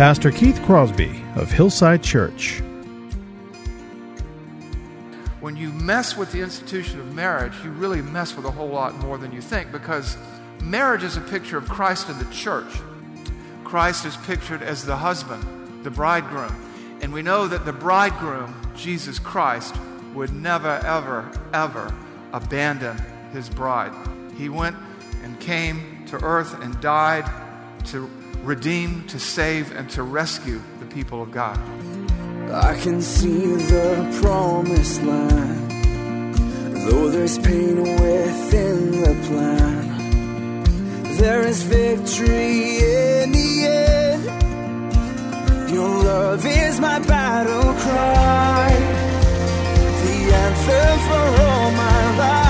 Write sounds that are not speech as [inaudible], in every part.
Pastor Keith Crosby of Hillside Church. When you mess with the institution of marriage, you really mess with a whole lot more than you think because marriage is a picture of Christ and the church. Christ is pictured as the husband, the bridegroom. And we know that the bridegroom, Jesus Christ, would never, ever, ever abandon his bride. He went and came to earth and died to redeem, to save, and to rescue the people of God. I can see the promised land, though there's pain within the plan. There is victory in the end. Your love is my battle cry, the answer for all my life.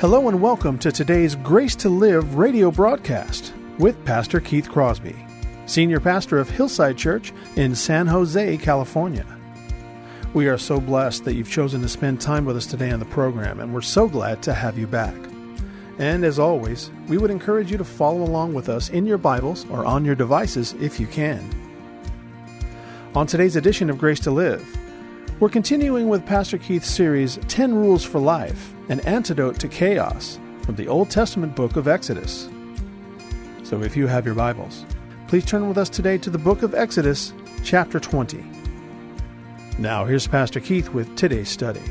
Hello and welcome to today's Grace to Live radio broadcast with Pastor Keith Crosby, Senior Pastor of Hillside Church in San Jose, California. We are so blessed that you've chosen to spend time with us today on the program, and we're so glad to have you back. And as always, we would encourage you to follow along with us in your Bibles or on your devices if you can. On today's edition of Grace to Live, we're continuing with Pastor Keith's series 10 Rules for Life An Antidote to Chaos from the Old Testament book of Exodus. So if you have your Bibles, please turn with us today to the book of Exodus, chapter 20. Now, here's Pastor Keith with today's study.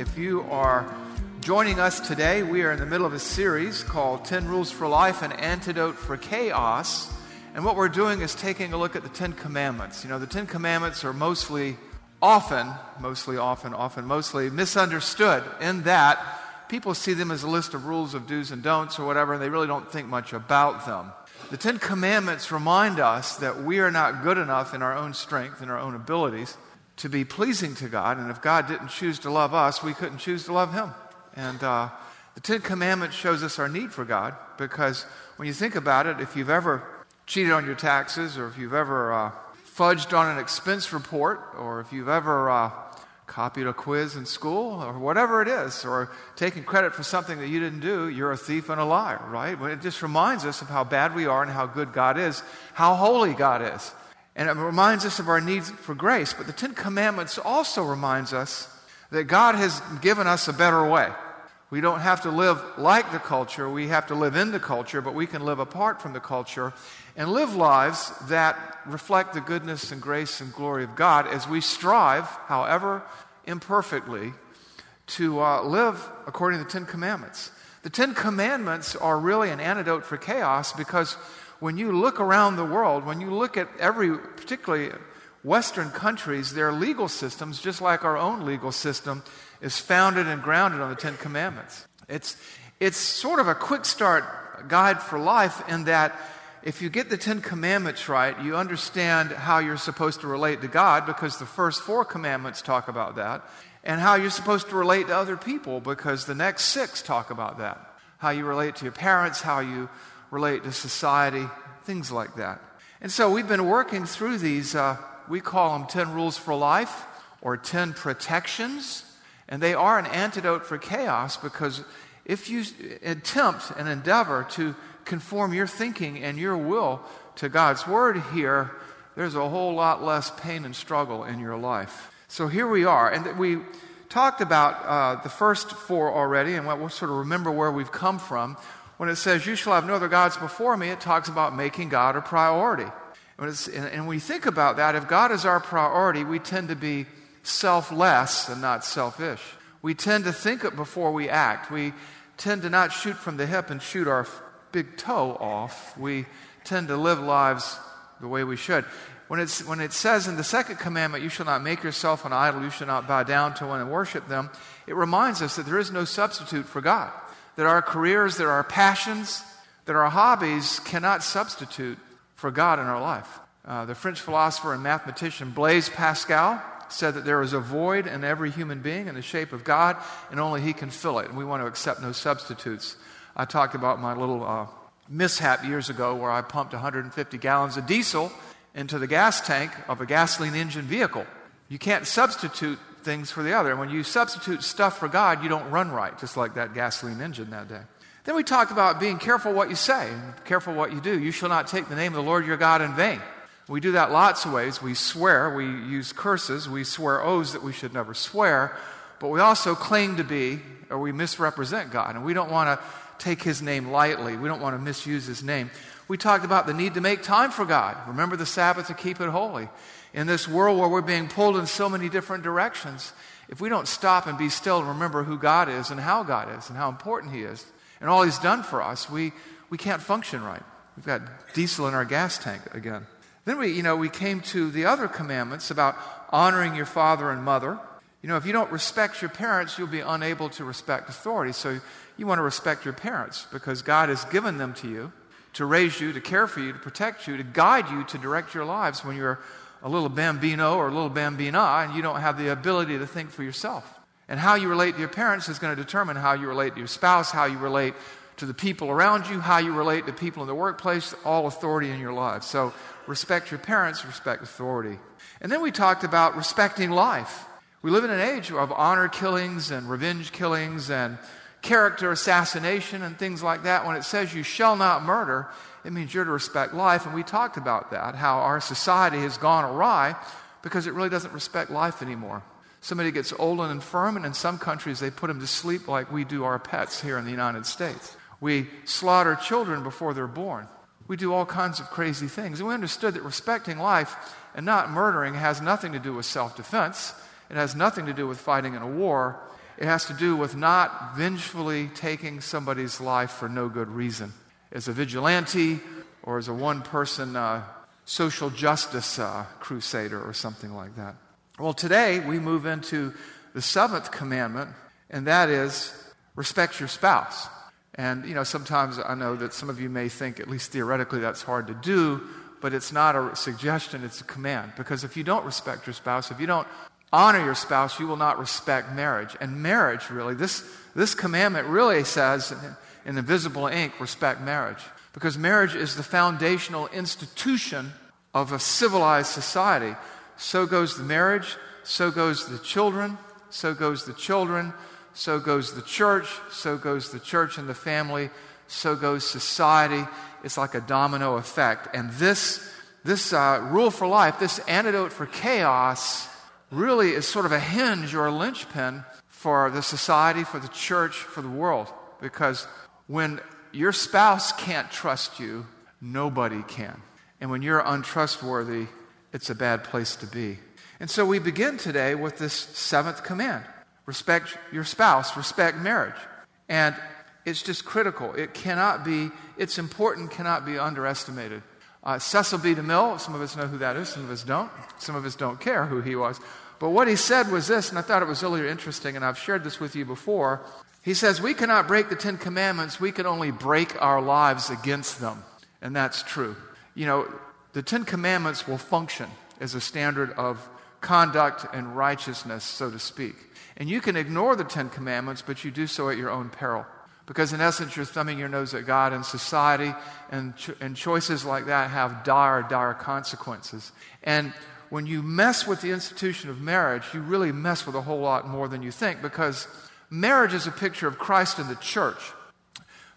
If you are joining us today, we are in the middle of a series called 10 Rules for Life An Antidote for Chaos. And what we're doing is taking a look at the Ten Commandments. You know, the Ten Commandments are mostly, often, mostly, often, often, mostly misunderstood in that people see them as a list of rules of do's and don'ts or whatever, and they really don't think much about them. The Ten Commandments remind us that we are not good enough in our own strength and our own abilities to be pleasing to God, and if God didn't choose to love us, we couldn't choose to love Him. And uh, the Ten Commandments shows us our need for God because when you think about it, if you've ever cheated on your taxes, or if you've ever uh, fudged on an expense report, or if you've ever uh, copied a quiz in school, or whatever it is, or taken credit for something that you didn't do, you're a thief and a liar, right? But it just reminds us of how bad we are and how good God is, how holy God is. And it reminds us of our need for grace. But the Ten Commandments also reminds us that God has given us a better way. We don't have to live like the culture, we have to live in the culture, but we can live apart from the culture and live lives that reflect the goodness and grace and glory of God as we strive, however imperfectly, to uh, live according to the Ten Commandments. The Ten Commandments are really an antidote for chaos because when you look around the world, when you look at every, particularly Western countries, their legal systems, just like our own legal system, is founded and grounded on the Ten Commandments. It's, it's sort of a quick start guide for life in that if you get the Ten Commandments right, you understand how you're supposed to relate to God because the first four commandments talk about that, and how you're supposed to relate to other people because the next six talk about that. How you relate to your parents, how you relate to society, things like that. And so we've been working through these, uh, we call them 10 rules for life or 10 protections, and they are an antidote for chaos because if you attempt and endeavor to conform your thinking and your will to God's Word here, there's a whole lot less pain and struggle in your life. So here we are. And we talked about uh, the first four already, and we'll sort of remember where we've come from. when it says, You shall have no other gods before me, it talks about making God a priority. And, and when we think about that, if God is our priority, we tend to be selfless and not selfish. We tend to think it before we act. We tend to not shoot from the hip and shoot our big toe off. We tend to live lives the way we should. When, it's, when it says in the second commandment, you shall not make yourself an idol, you shall not bow down to one and worship them, it reminds us that there is no substitute for God. That our careers, that our passions, that our hobbies cannot substitute for God in our life. Uh, the French philosopher and mathematician Blaise Pascal said that there is a void in every human being in the shape of God, and only He can fill it. And we want to accept no substitutes. I talked about my little uh, mishap years ago where I pumped 150 gallons of diesel into the gas tank of a gasoline engine vehicle. You can't substitute things for the other. And when you substitute stuff for God, you don't run right, just like that gasoline engine that day. Then we talked about being careful what you say and careful what you do. You shall not take the name of the Lord your God in vain. We do that lots of ways. We swear, we use curses, we swear oaths that we should never swear, but we also claim to be, or we misrepresent God, and we don't want to take his name lightly. We don't want to misuse his name. We talked about the need to make time for God. Remember the Sabbath to keep it holy. In this world where we're being pulled in so many different directions, if we don't stop and be still and remember who God is and how God is and how important he is and all he's done for us, we, we can't function right. We've got diesel in our gas tank again. Then we, you know, we came to the other commandments about honoring your father and mother. You know, if you don't respect your parents, you'll be unable to respect authority. So you want to respect your parents because God has given them to you to raise you, to care for you, to protect you, to guide you, to direct your lives when you're a little bambino or a little bambina and you don't have the ability to think for yourself. And how you relate to your parents is going to determine how you relate to your spouse, how you relate to the people around you, how you relate to people in the workplace, all authority in your life. So respect your parents, respect authority. And then we talked about respecting life. We live in an age of honor killings and revenge killings and character assassination and things like that. When it says you shall not murder, it means you're to respect life. And we talked about that, how our society has gone awry because it really doesn't respect life anymore. Somebody gets old and infirm, and in some countries they put them to sleep like we do our pets here in the United States. We slaughter children before they're born. We do all kinds of crazy things. And we understood that respecting life and not murdering has nothing to do with self defense, it has nothing to do with fighting in a war. It has to do with not vengefully taking somebody's life for no good reason. As a vigilante or as a one person uh, social justice uh, crusader or something like that. Well, today we move into the seventh commandment, and that is respect your spouse. And, you know, sometimes I know that some of you may think, at least theoretically, that's hard to do, but it's not a suggestion, it's a command. Because if you don't respect your spouse, if you don't honor your spouse, you will not respect marriage. And marriage, really, this, this commandment really says in invisible ink, respect marriage. Because marriage is the foundational institution of a civilized society. So goes the marriage, so goes the children, so goes the children, so goes the church, so goes the church and the family, so goes society. It's like a domino effect. And this, this uh, rule for life, this antidote for chaos, really is sort of a hinge or a linchpin for the society, for the church, for the world. Because when your spouse can't trust you, nobody can. And when you're untrustworthy, it's a bad place to be. And so we begin today with this seventh command Respect your spouse, respect marriage. And it's just critical. It cannot be, it's important, cannot be underestimated. Uh, Cecil B. DeMille, some of us know who that is, some of us don't. Some of us don't care who he was. But what he said was this, and I thought it was really interesting, and I've shared this with you before. He says, We cannot break the Ten Commandments, we can only break our lives against them. And that's true. You know, the Ten Commandments will function as a standard of conduct and righteousness, so to speak. And you can ignore the Ten Commandments, but you do so at your own peril. Because in essence, you're thumbing your nose at God and society, and, cho- and choices like that have dire, dire consequences. And when you mess with the institution of marriage, you really mess with a whole lot more than you think, because marriage is a picture of Christ and the church.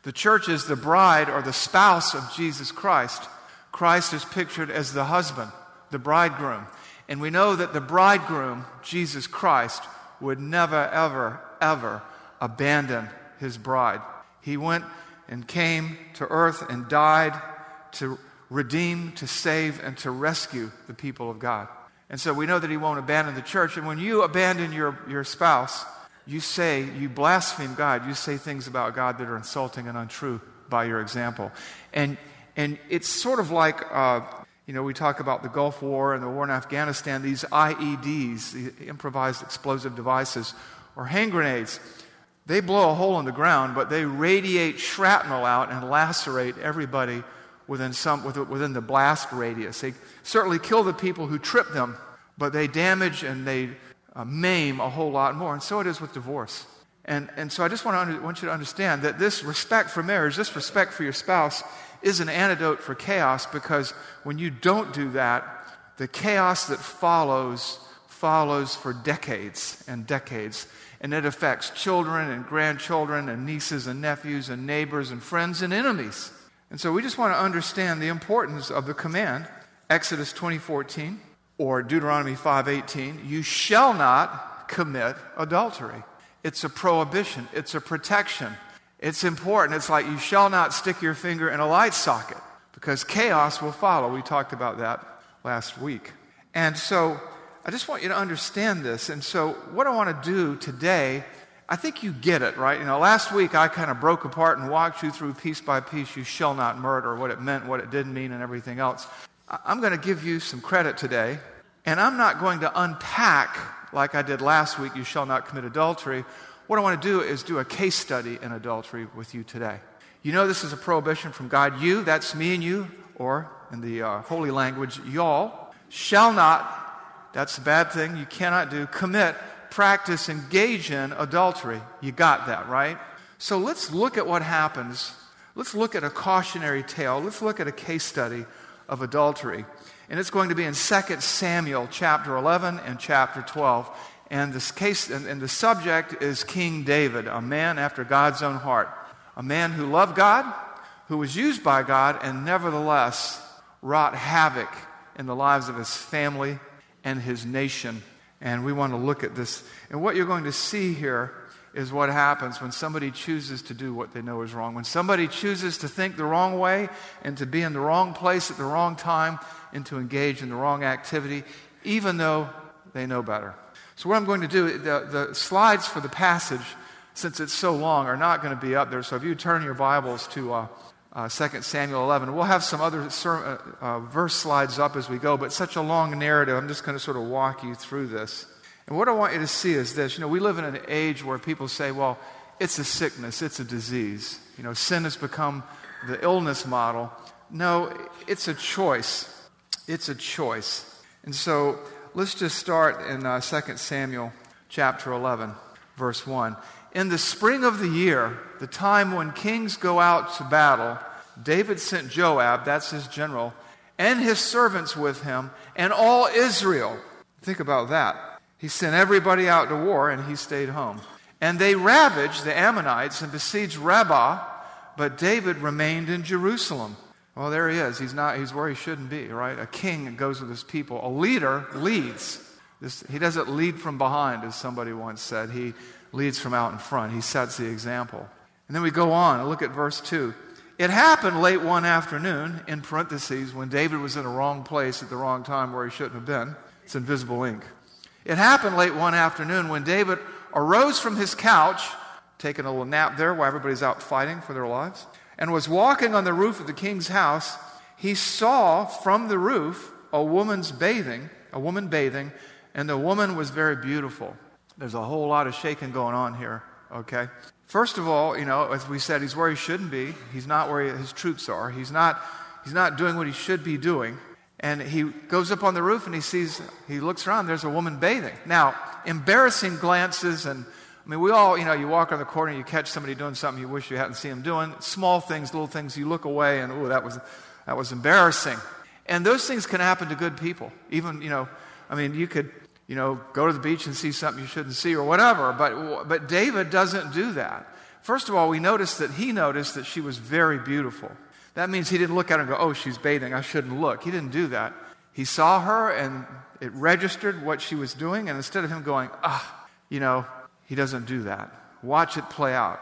The church is the bride or the spouse of Jesus Christ. Christ is pictured as the husband, the bridegroom. And we know that the bridegroom, Jesus Christ, would never, ever, ever abandon his bride. He went and came to earth and died to redeem, to save, and to rescue the people of God. And so we know that he won't abandon the church. And when you abandon your, your spouse, you say, you blaspheme God. You say things about God that are insulting and untrue by your example. And, and it's sort of like, uh, you know, we talk about the Gulf War and the war in Afghanistan, these IEDs, the improvised explosive devices, or hand grenades. They blow a hole in the ground, but they radiate shrapnel out and lacerate everybody within, some, within the blast radius. They certainly kill the people who trip them, but they damage and they uh, maim a whole lot more. And so it is with divorce. And, and so I just want, to under, want you to understand that this respect for marriage, this respect for your spouse, is an antidote for chaos because when you don't do that, the chaos that follows follows for decades and decades. And it affects children and grandchildren and nieces and nephews and neighbors and friends and enemies. And so we just want to understand the importance of the command, Exodus 20:14 or Deuteronomy 5:18, you shall not commit adultery. It's a prohibition, it's a protection. It's important. It's like you shall not stick your finger in a light socket because chaos will follow. We talked about that last week. And so I just want you to understand this. And so, what I want to do today, I think you get it, right? You know, last week I kind of broke apart and walked you through piece by piece, you shall not murder, what it meant, what it didn't mean, and everything else. I'm going to give you some credit today, and I'm not going to unpack like I did last week, you shall not commit adultery. What I want to do is do a case study in adultery with you today. You know, this is a prohibition from God. You, that's me and you, or in the uh, holy language, y'all, shall not that's a bad thing you cannot do. Commit, practice, engage in adultery. You got that, right? So let's look at what happens. Let's look at a cautionary tale. Let's look at a case study of adultery. And it's going to be in 2 Samuel chapter 11 and chapter 12. And this case and, and the subject is King David, a man after God's own heart. A man who loved God, who was used by God, and nevertheless wrought havoc in the lives of his family and his nation. And we want to look at this. And what you're going to see here is what happens when somebody chooses to do what they know is wrong. When somebody chooses to think the wrong way and to be in the wrong place at the wrong time and to engage in the wrong activity, even though they know better. So, what I'm going to do, the, the slides for the passage, since it's so long, are not going to be up there. So, if you turn your Bibles to uh, uh, 2 Samuel 11. We'll have some other ser- uh, uh, verse slides up as we go, but such a long narrative, I'm just going to sort of walk you through this. And what I want you to see is this. You know, we live in an age where people say, well, it's a sickness, it's a disease. You know, sin has become the illness model. No, it's a choice. It's a choice. And so let's just start in uh, 2 Samuel chapter 11, verse 1. In the spring of the year, the time when kings go out to battle, David sent Joab, that's his general, and his servants with him, and all Israel. Think about that. He sent everybody out to war, and he stayed home. And they ravaged the Ammonites and besieged Rabbah, but David remained in Jerusalem. Well, there he is. He's not. He's where he shouldn't be, right? A king goes with his people. A leader leads. This, he doesn't lead from behind, as somebody once said. He leads from out in front. He sets the example. And then we go on look at verse 2. It happened late one afternoon, in parentheses, when David was in the wrong place at the wrong time where he shouldn't have been. It's invisible ink. It happened late one afternoon when David arose from his couch, taking a little nap there while everybody's out fighting for their lives, and was walking on the roof of the king's house. He saw from the roof a woman's bathing, a woman bathing, and the woman was very beautiful. There's a whole lot of shaking going on here, okay? First of all, you know, as we said, he's where he shouldn't be. He's not where his troops are. He's not, he's not doing what he should be doing. And he goes up on the roof and he sees, he looks around, there's a woman bathing. Now, embarrassing glances and I mean, we all, you know, you walk on the corner, and you catch somebody doing something you wish you hadn't seen them doing. Small things, little things, you look away and, oh, that was, that was embarrassing. And those things can happen to good people. Even, you know, I mean, you could, you know, go to the beach and see something you shouldn't see or whatever. But, but David doesn't do that. First of all, we notice that he noticed that she was very beautiful. That means he didn't look at her and go, oh, she's bathing. I shouldn't look. He didn't do that. He saw her and it registered what she was doing. And instead of him going, ah, you know, he doesn't do that. Watch it play out.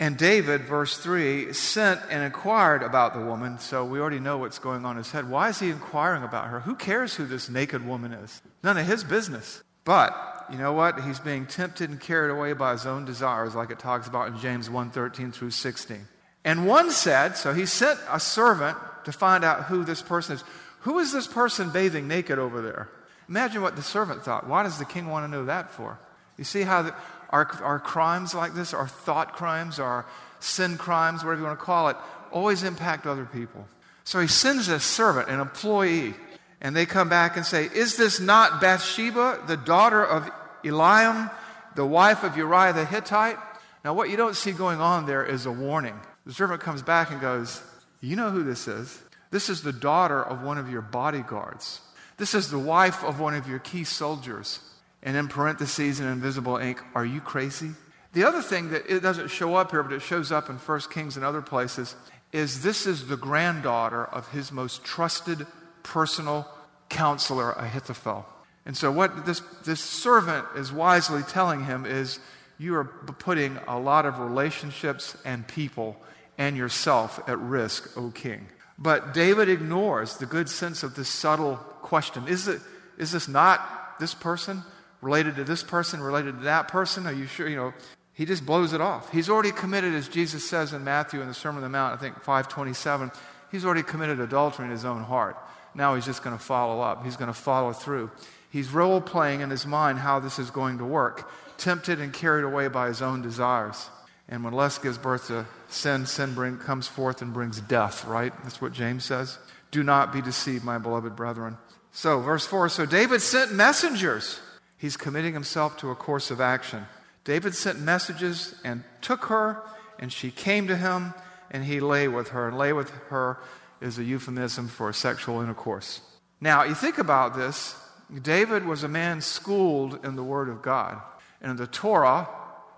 And David, verse 3, sent and inquired about the woman. So we already know what's going on in his head. Why is he inquiring about her? Who cares who this naked woman is? None of his business. But you know what? He's being tempted and carried away by his own desires, like it talks about in James 1 13 through 16. And one said, so he sent a servant to find out who this person is. Who is this person bathing naked over there? Imagine what the servant thought. Why does the king want to know that for? You see how the, our, our crimes like this, our thought crimes, our sin crimes, whatever you want to call it, always impact other people. So he sends a servant, an employee, and they come back and say, Is this not Bathsheba, the daughter of Eliam, the wife of Uriah the Hittite? Now, what you don't see going on there is a warning. The servant comes back and goes, You know who this is? This is the daughter of one of your bodyguards. This is the wife of one of your key soldiers and in parentheses in invisible ink, are you crazy? The other thing that it doesn't show up here, but it shows up in 1 Kings and other places, is this is the granddaughter of his most trusted personal counselor, Ahithophel. And so, what this, this servant is wisely telling him is you are putting a lot of relationships and people and yourself at risk, O king. But David ignores the good sense of this subtle question is, it, is this not this person? Related to this person, related to that person? Are you sure? You know, he just blows it off. He's already committed, as Jesus says in Matthew in the Sermon on the Mount, I think 527, he's already committed adultery in his own heart. Now he's just going to follow up. He's going to follow through. He's role playing in his mind how this is going to work, tempted and carried away by his own desires. And when lust gives birth to sin, sin bring, comes forth and brings death, right? That's what James says. Do not be deceived, my beloved brethren. So, verse 4 So David sent messengers He's committing himself to a course of action. David sent messages and took her, and she came to him, and he lay with her. And lay with her is a euphemism for sexual intercourse. Now, you think about this. David was a man schooled in the Word of God. And in the Torah,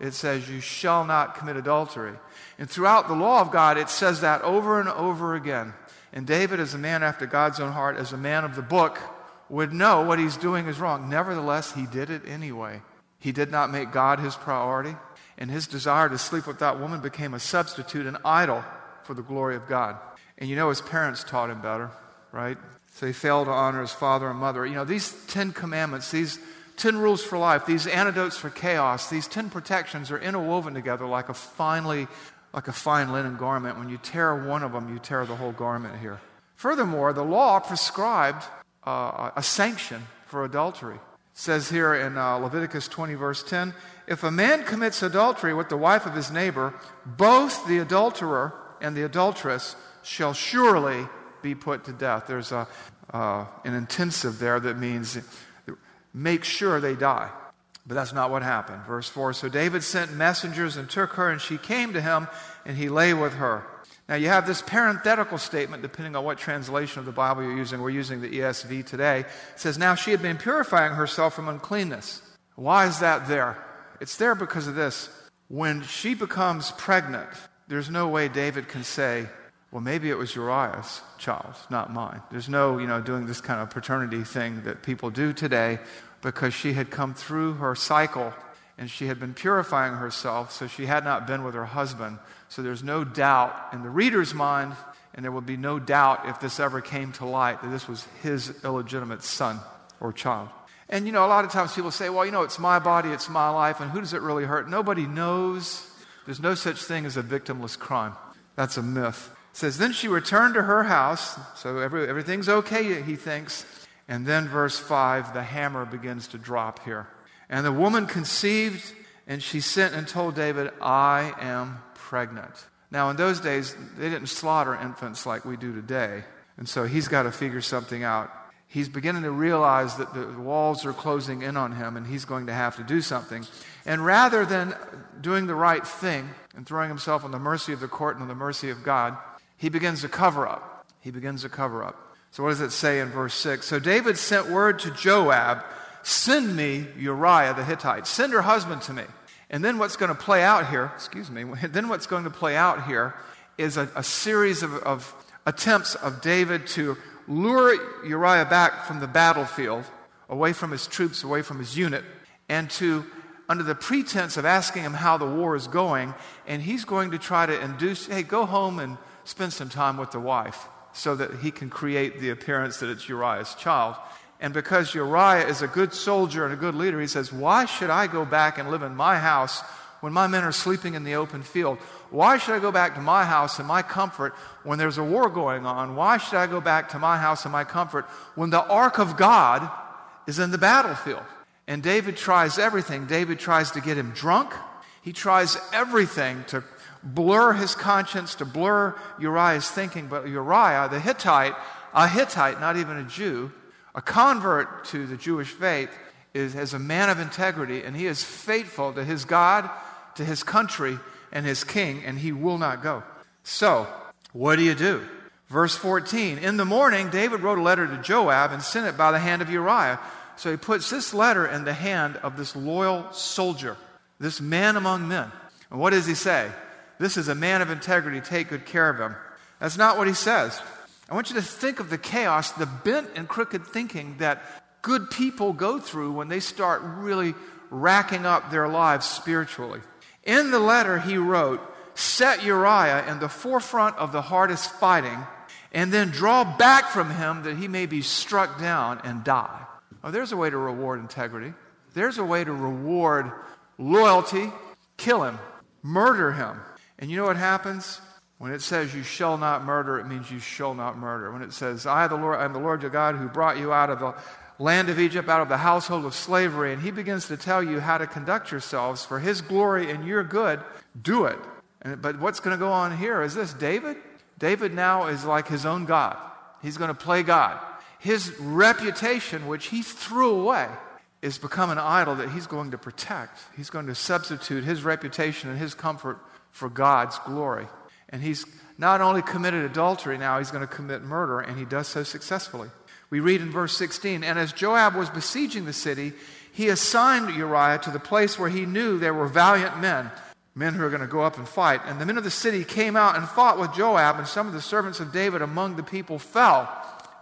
it says, You shall not commit adultery. And throughout the law of God, it says that over and over again. And David, as a man after God's own heart, as a man of the book, would know what he's doing is wrong. Nevertheless, he did it anyway. He did not make God his priority, and his desire to sleep with that woman became a substitute, an idol for the glory of God. And you know, his parents taught him better, right? So he failed to honor his father and mother. You know, these Ten Commandments, these Ten rules for life, these antidotes for chaos, these ten protections are interwoven together like a finely, like a fine linen garment. When you tear one of them, you tear the whole garment here. Furthermore, the law prescribed uh, a sanction for adultery. It says here in uh, Leviticus 20, verse 10 if a man commits adultery with the wife of his neighbor, both the adulterer and the adulteress shall surely be put to death. There's a, uh, an intensive there that means make sure they die. But that's not what happened. Verse 4 So David sent messengers and took her, and she came to him, and he lay with her. Now, you have this parenthetical statement, depending on what translation of the Bible you're using. We're using the ESV today. It says, Now she had been purifying herself from uncleanness. Why is that there? It's there because of this. When she becomes pregnant, there's no way David can say, well, maybe it was Uriah's child, not mine. There's no, you know, doing this kind of paternity thing that people do today because she had come through her cycle and she had been purifying herself, so she had not been with her husband. So there's no doubt in the reader's mind, and there will be no doubt if this ever came to light that this was his illegitimate son or child. And you know, a lot of times people say, well, you know, it's my body, it's my life, and who does it really hurt? Nobody knows. There's no such thing as a victimless crime. That's a myth. It says, then she returned to her house, so every, everything's okay, he thinks. And then, verse 5, the hammer begins to drop here. And the woman conceived, and she sent and told David, I am pregnant. Now, in those days, they didn't slaughter infants like we do today. And so he's got to figure something out. He's beginning to realize that the walls are closing in on him and he's going to have to do something. And rather than doing the right thing and throwing himself on the mercy of the court and on the mercy of God, he begins to cover up. He begins to cover up. So, what does it say in verse 6? So David sent word to Joab Send me Uriah the Hittite. Send her husband to me. And then what's going to play out here, excuse me, [laughs] then what's going to play out here is a, a series of, of attempts of David to lure Uriah back from the battlefield, away from his troops, away from his unit, and to under the pretense of asking him how the war is going, and he's going to try to induce, hey, go home and spend some time with the wife so that he can create the appearance that it's Uriah's child. And because Uriah is a good soldier and a good leader, he says, Why should I go back and live in my house when my men are sleeping in the open field? Why should I go back to my house and my comfort when there's a war going on? Why should I go back to my house and my comfort when the ark of God is in the battlefield? And David tries everything. David tries to get him drunk. He tries everything to blur his conscience, to blur Uriah's thinking. But Uriah, the Hittite, a Hittite, not even a Jew, a convert to the Jewish faith, is as a man of integrity, and he is faithful to his God, to his country, and his king, and he will not go. So, what do you do? Verse 14 In the morning, David wrote a letter to Joab and sent it by the hand of Uriah. So he puts this letter in the hand of this loyal soldier, this man among men. And what does he say? This is a man of integrity. Take good care of him. That's not what he says. I want you to think of the chaos, the bent and crooked thinking that good people go through when they start really racking up their lives spiritually. In the letter, he wrote, Set Uriah in the forefront of the hardest fighting, and then draw back from him that he may be struck down and die. Oh, there's a way to reward integrity. There's a way to reward loyalty. Kill him, murder him. And you know what happens? When it says you shall not murder, it means you shall not murder. When it says, I, the Lord, I am the Lord your God who brought you out of the land of Egypt, out of the household of slavery, and he begins to tell you how to conduct yourselves for his glory and your good, do it. And, but what's going to go on here is this David? David now is like his own God. He's going to play God. His reputation, which he threw away, is become an idol that he's going to protect. He's going to substitute his reputation and his comfort for God's glory. And he's not only committed adultery now, he's going to commit murder, and he does so successfully. We read in verse 16 And as Joab was besieging the city, he assigned Uriah to the place where he knew there were valiant men, men who are going to go up and fight. And the men of the city came out and fought with Joab, and some of the servants of David among the people fell,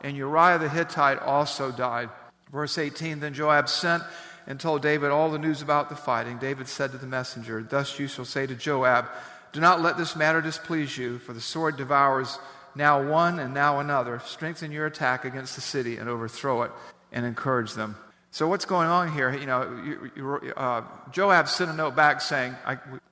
and Uriah the Hittite also died. Verse 18 Then Joab sent and told David all the news about the fighting. David said to the messenger, Thus you shall say to Joab, do not let this matter displease you, for the sword devours now one and now another. Strengthen your attack against the city and overthrow it and encourage them. So, what's going on here? You know, you, you, uh, Joab sent a note back saying,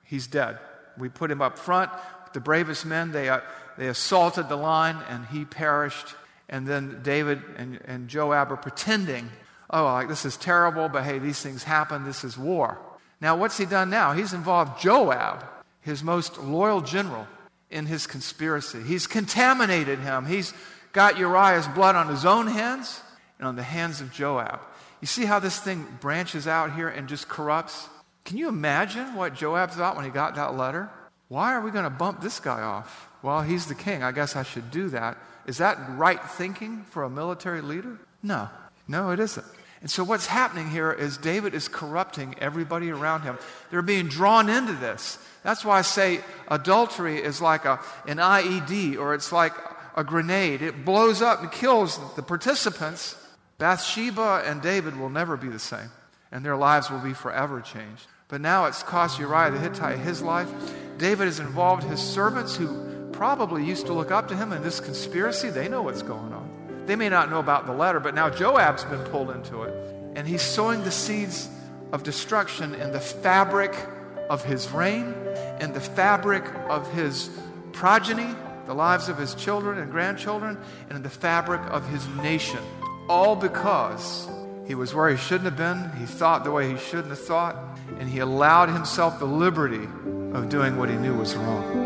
He's dead. We put him up front. The bravest men, they, uh, they assaulted the line and he perished. And then David and, and Joab are pretending, oh, like this is terrible, but hey, these things happen. This is war. Now, what's he done now? He's involved Joab his most loyal general, in his conspiracy. He's contaminated him. He's got Uriah's blood on his own hands and on the hands of Joab. You see how this thing branches out here and just corrupts? Can you imagine what Joab thought when he got that letter? Why are we going to bump this guy off? Well, he's the king. I guess I should do that. Is that right thinking for a military leader? No. No, it isn't. And so what's happening here is David is corrupting everybody around him. They're being drawn into this. That's why I say adultery is like a, an IED or it's like a grenade. It blows up and kills the participants. Bathsheba and David will never be the same, and their lives will be forever changed. But now it's cost Uriah the Hittite his life. David has involved his servants who probably used to look up to him in this conspiracy. They know what's going on. They may not know about the letter, but now Joab's been pulled into it. And he's sowing the seeds of destruction in the fabric of his reign, in the fabric of his progeny, the lives of his children and grandchildren, and in the fabric of his nation. All because he was where he shouldn't have been, he thought the way he shouldn't have thought, and he allowed himself the liberty of doing what he knew was wrong.